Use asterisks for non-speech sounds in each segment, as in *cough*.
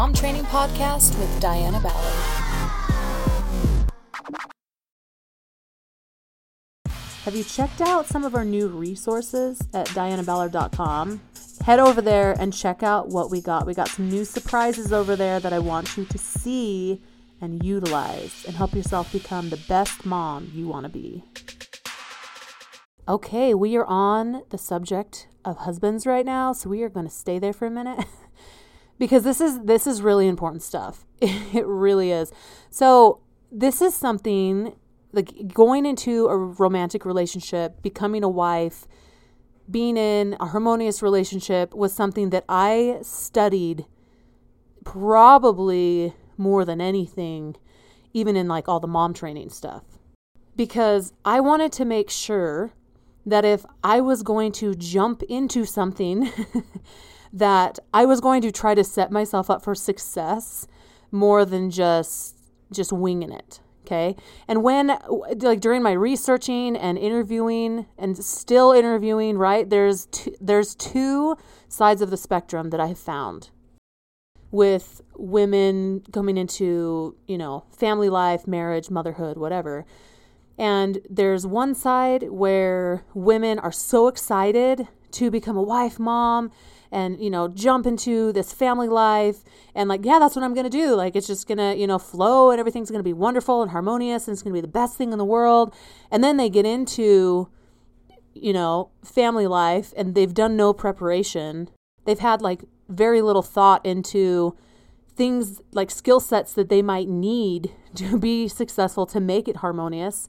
Mom Training Podcast with Diana Ballard. Have you checked out some of our new resources at dianaballard.com? Head over there and check out what we got. We got some new surprises over there that I want you to see and utilize and help yourself become the best mom you want to be. Okay, we are on the subject of husbands right now, so we are going to stay there for a minute *laughs* because this is this is really important stuff. *laughs* It really is. So, this is something like going into a romantic relationship, becoming a wife, being in a harmonious relationship was something that I studied probably more than anything, even in like all the mom training stuff. Because I wanted to make sure that if I was going to jump into something, *laughs* that I was going to try to set myself up for success more than just just winging it okay? And when like during my researching and interviewing and still interviewing right there's two, there's two sides of the spectrum that i have found with women coming into you know family life marriage motherhood whatever. And there's one side where women are so excited to become a wife mom and you know jump into this family life and like yeah that's what i'm gonna do. Like it's just gonna you know flow and everything's gonna be wonderful and harmonious and it's gonna be the best thing in the world. And then they get into you know family life and they've done no preparation. They've had like very little thought into things like skill sets that they might need *laughs* to be successful to make it harmonious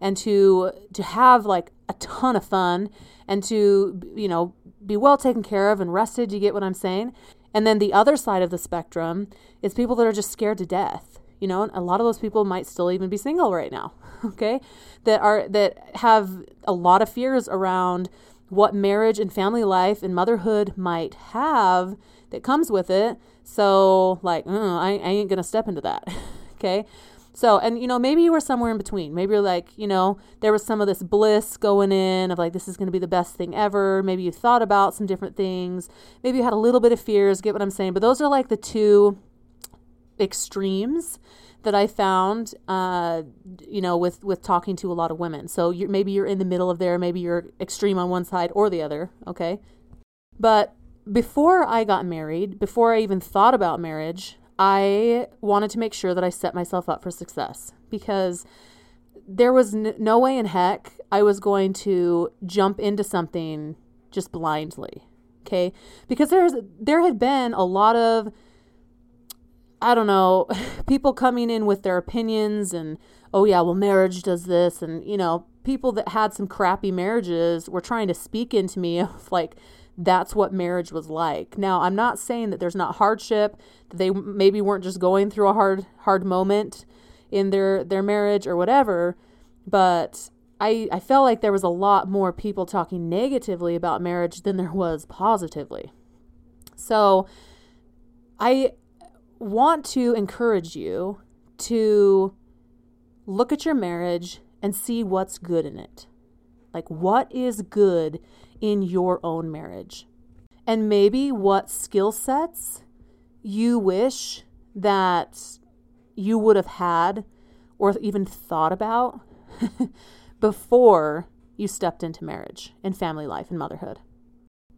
and to to have like a ton of fun and to you know be well taken care of and rested. You get what I'm saying? And then the other side of the spectrum is people that are just scared to death. You know, a lot of those people might still even be single right now. *laughs* Okay, that are that have a lot of fears around what marriage and family life and motherhood might have that comes with it. So, like, uh, I, I ain't gonna step into that. *laughs* okay, so, and you know, maybe you were somewhere in between. Maybe you're like, you know, there was some of this bliss going in of like, this is going to be the best thing ever. Maybe you thought about some different things. Maybe you had a little bit of fears, get what I'm saying? But those are like the two extremes that I found, uh, you know, with, with talking to a lot of women. So you're, maybe you're in the middle of there. Maybe you're extreme on one side or the other. Okay. But before I got married, before I even thought about marriage, I wanted to make sure that I set myself up for success because there was n- no way in heck I was going to jump into something just blindly. Okay? Because there's there had been a lot of I don't know, *laughs* people coming in with their opinions and oh yeah, well marriage does this and you know, people that had some crappy marriages were trying to speak into me *laughs* of like that's what marriage was like. Now, I'm not saying that there's not hardship, that they maybe weren't just going through a hard hard moment in their their marriage or whatever, but I I felt like there was a lot more people talking negatively about marriage than there was positively. So, I want to encourage you to look at your marriage and see what's good in it. Like, what is good in your own marriage. And maybe what skill sets you wish that you would have had or even thought about *laughs* before you stepped into marriage and family life and motherhood.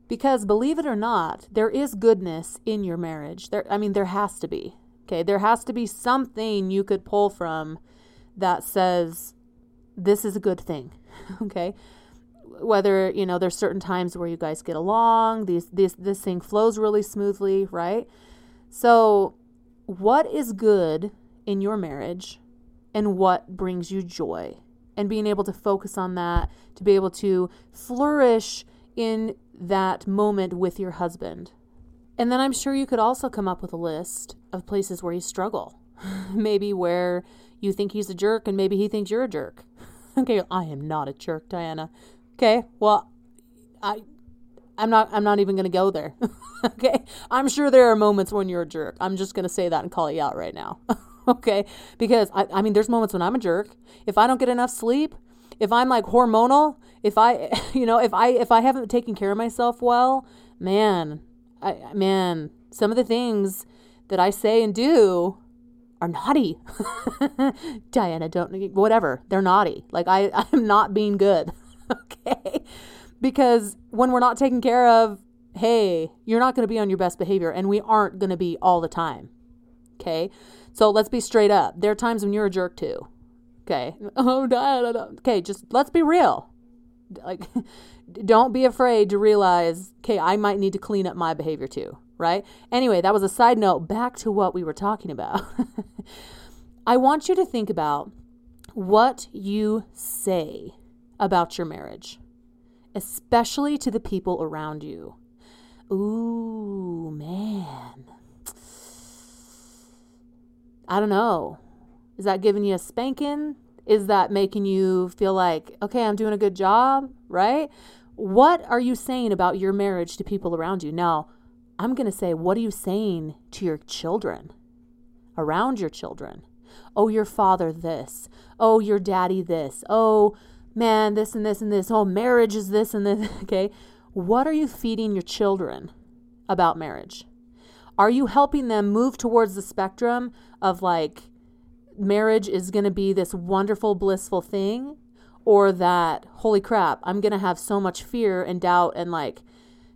Because believe it or not, there is goodness in your marriage. There I mean there has to be. Okay? There has to be something you could pull from that says this is a good thing. *laughs* okay? whether you know there's certain times where you guys get along these this this thing flows really smoothly right? So what is good in your marriage and what brings you joy? And being able to focus on that to be able to flourish in that moment with your husband. And then i'm sure you could also come up with a list of places where you struggle. *laughs* Maybe where you think he's a jerk and maybe he thinks you're a jerk okay i am not a jerk diana Okay, well, I, I'm not. I'm not even going to go there. *laughs* okay, I'm sure there are moments when you're a jerk. I'm just going to say that and call you out right now. *laughs* okay, because I, I mean, there's moments when I'm a jerk. If I don't get enough sleep, if I'm like hormonal, if I, *laughs* you know, if I if I haven't taken care of myself well, man, I man, some of the things that I say and do are naughty. *laughs* Diana, don't, whatever, they're naughty. Like I, *laughs* I'm not being good. *laughs* okay. Because when we're not taken care of, hey, you're not going to be on your best behavior and we aren't going to be all the time. Okay. So let's be straight up. There are times when you're a jerk too. Okay. Oh, Diana, okay. Just let's be real. Like, don't be afraid to realize, okay, I might need to clean up my behavior too. Right. Anyway, that was a side note. Back to what we were talking about. *laughs* I want you to think about what you say about your marriage, especially to the people around you. Ooh, man. I don't know. Is that giving you a spanking? Is that making you feel like, okay, I'm doing a good job, right? What are you saying about your marriage to people around you? Now, I'm going to say, what are you saying to your children, around your children? Oh, your father, this. Oh, your daddy, this. Oh, man, this and this and this. Oh, marriage is this and this. *laughs* Okay. What are you feeding your children about marriage? Are you helping them move towards the spectrum of like marriage is going to be this wonderful, blissful thing? Or that, holy crap, I'm going to have so much fear and doubt and like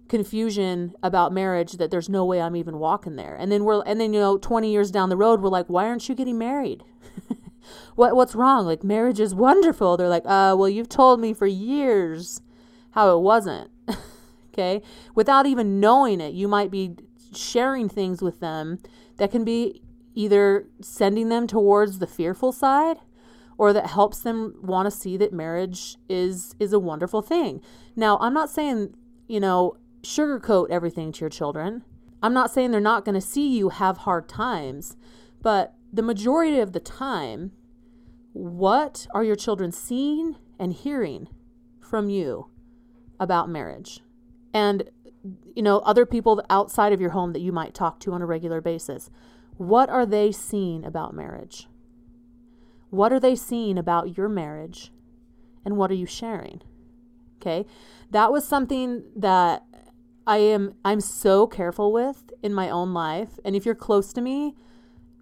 confusion about marriage that there's no way I'm even walking there. And then we're, and then, you know, 20 years down the road, we're like, why aren't you getting married? *laughs* what, what's wrong? Like, marriage is wonderful. They're like, uh, well, you've told me for years how it wasn't. *laughs* okay. Without even knowing it, you might be sharing things with them that can be either sending them towards the fearful side or that helps them want to see that marriage is is a wonderful thing. Now, I'm not saying, you know, sugarcoat everything to your children. I'm not saying they're not going to see you have hard times, but the majority of the time, what are your children seeing and hearing from you about marriage? And you know, other people outside of your home that you might talk to on a regular basis. What are they seeing about marriage? What are they seeing about your marriage? And what are you sharing? Okay? That was something that I am I'm so careful with in my own life. And if you're close to me,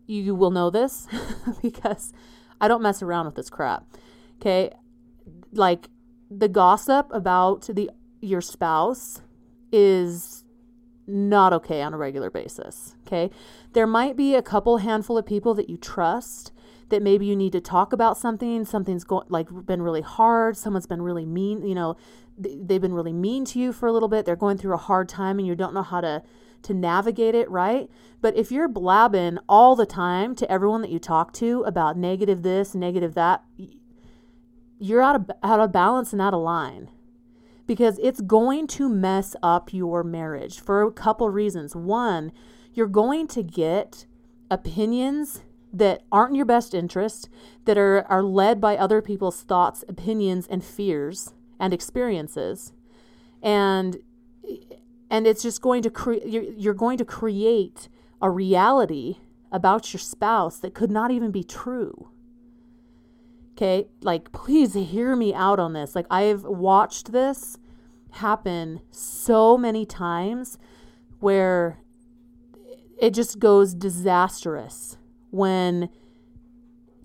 you will know this *laughs* because I don't mess around with this crap. Okay? Like the gossip about the your spouse is not okay on a regular basis. Okay. There might be a couple handful of people that you trust that maybe you need to talk about something. Something's going like been really hard. Someone's been really mean, you know, they've been really mean to you for a little bit. They're going through a hard time and you don't know how to to navigate it, right? But if you're blabbing all the time to everyone that you talk to about negative this, negative that, you're out of out of balance and out of line because it's going to mess up your marriage for a couple reasons. One, you're going to get opinions that aren't in your best interest, that are, are led by other people's thoughts, opinions, and fears and experiences. And and it's just going to create you're, you're going to create a reality about your spouse that could not even be true. Okay, like please hear me out on this. Like I've watched this happen so many times where it just goes disastrous when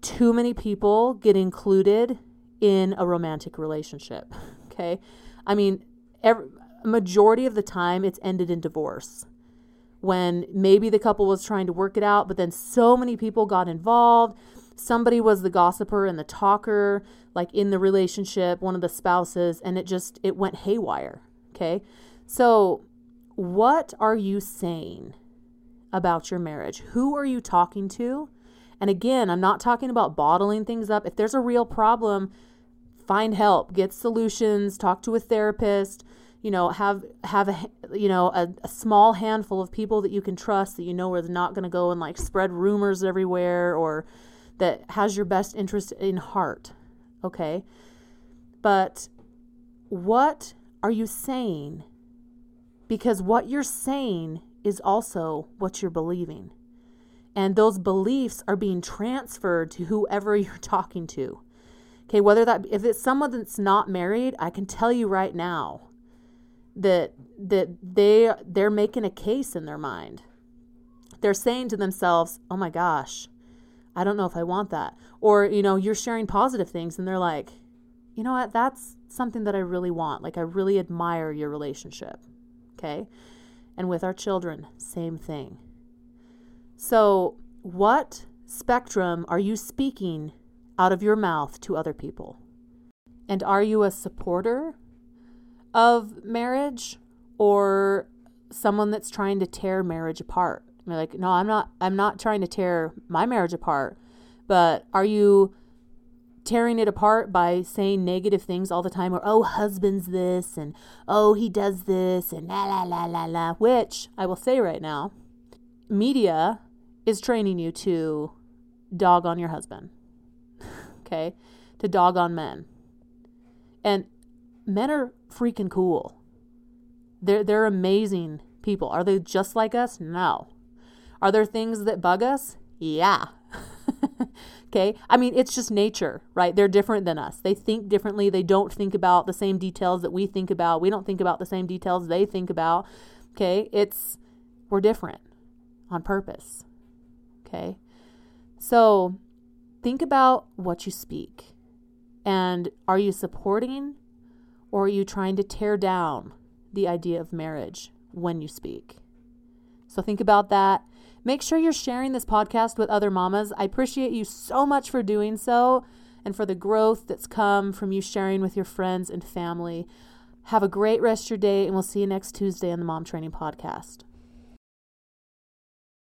too many people get included in a romantic relationship. *laughs* Okay? I mean, every, majority of the time it's ended in divorce. When maybe the couple was trying to work it out, but then so many people got involved somebody was the gossiper and the talker like in the relationship one of the spouses and it just it went haywire okay so what are you saying about your marriage who are you talking to and again i'm not talking about bottling things up if there's a real problem find help get solutions talk to a therapist you know have have a you know a, a small handful of people that you can trust that you know are not going to go and like spread rumors everywhere or that has your best interest in heart. Okay? But what are you saying? Because what you're saying is also what you're believing. And those beliefs are being transferred to whoever *laughs* you're talking to. Okay, whether that if it's someone that's not married, I can tell you right now that that they they're making a case in their mind they're saying to themselves, oh my gosh, I don't know if I want that. Or, you know, you're sharing positive things and they're like, you know what, that's something that I really want. Like, I really admire your relationship. Okay. And with our children, same thing. So, what spectrum are you speaking out of your mouth to other people? And are you a supporter of marriage or someone that's trying to tear marriage apart? You're like, no, I'm not I'm not trying to tear my marriage apart, but are you tearing it apart by saying negative things all the time or oh husband's this and oh he does this and la la la la la which I will say right now media is training you to dog on your husband *laughs* okay? To dog on men. And men are freaking cool. They're they're amazing people. Are they just like us? No. Are there things that bug us? Yeah *laughs* Okay. I mean, it's just nature, right? They're different than us. They think differently. They don't think about the same details that we think about. We don't think about the same details they think about. Okay. It's, we're different on purpose. Okay. So think about what you speak. And are you supporting or are you trying to tear down the idea of marriage when you speak? So think about that. Make sure you're sharing this podcast with other mamas. I appreciate you so much for doing so and for the growth that's come from you sharing with your friends and family. Have a great rest of your day, and we'll see you next Tuesday on the Mom Training Podcast.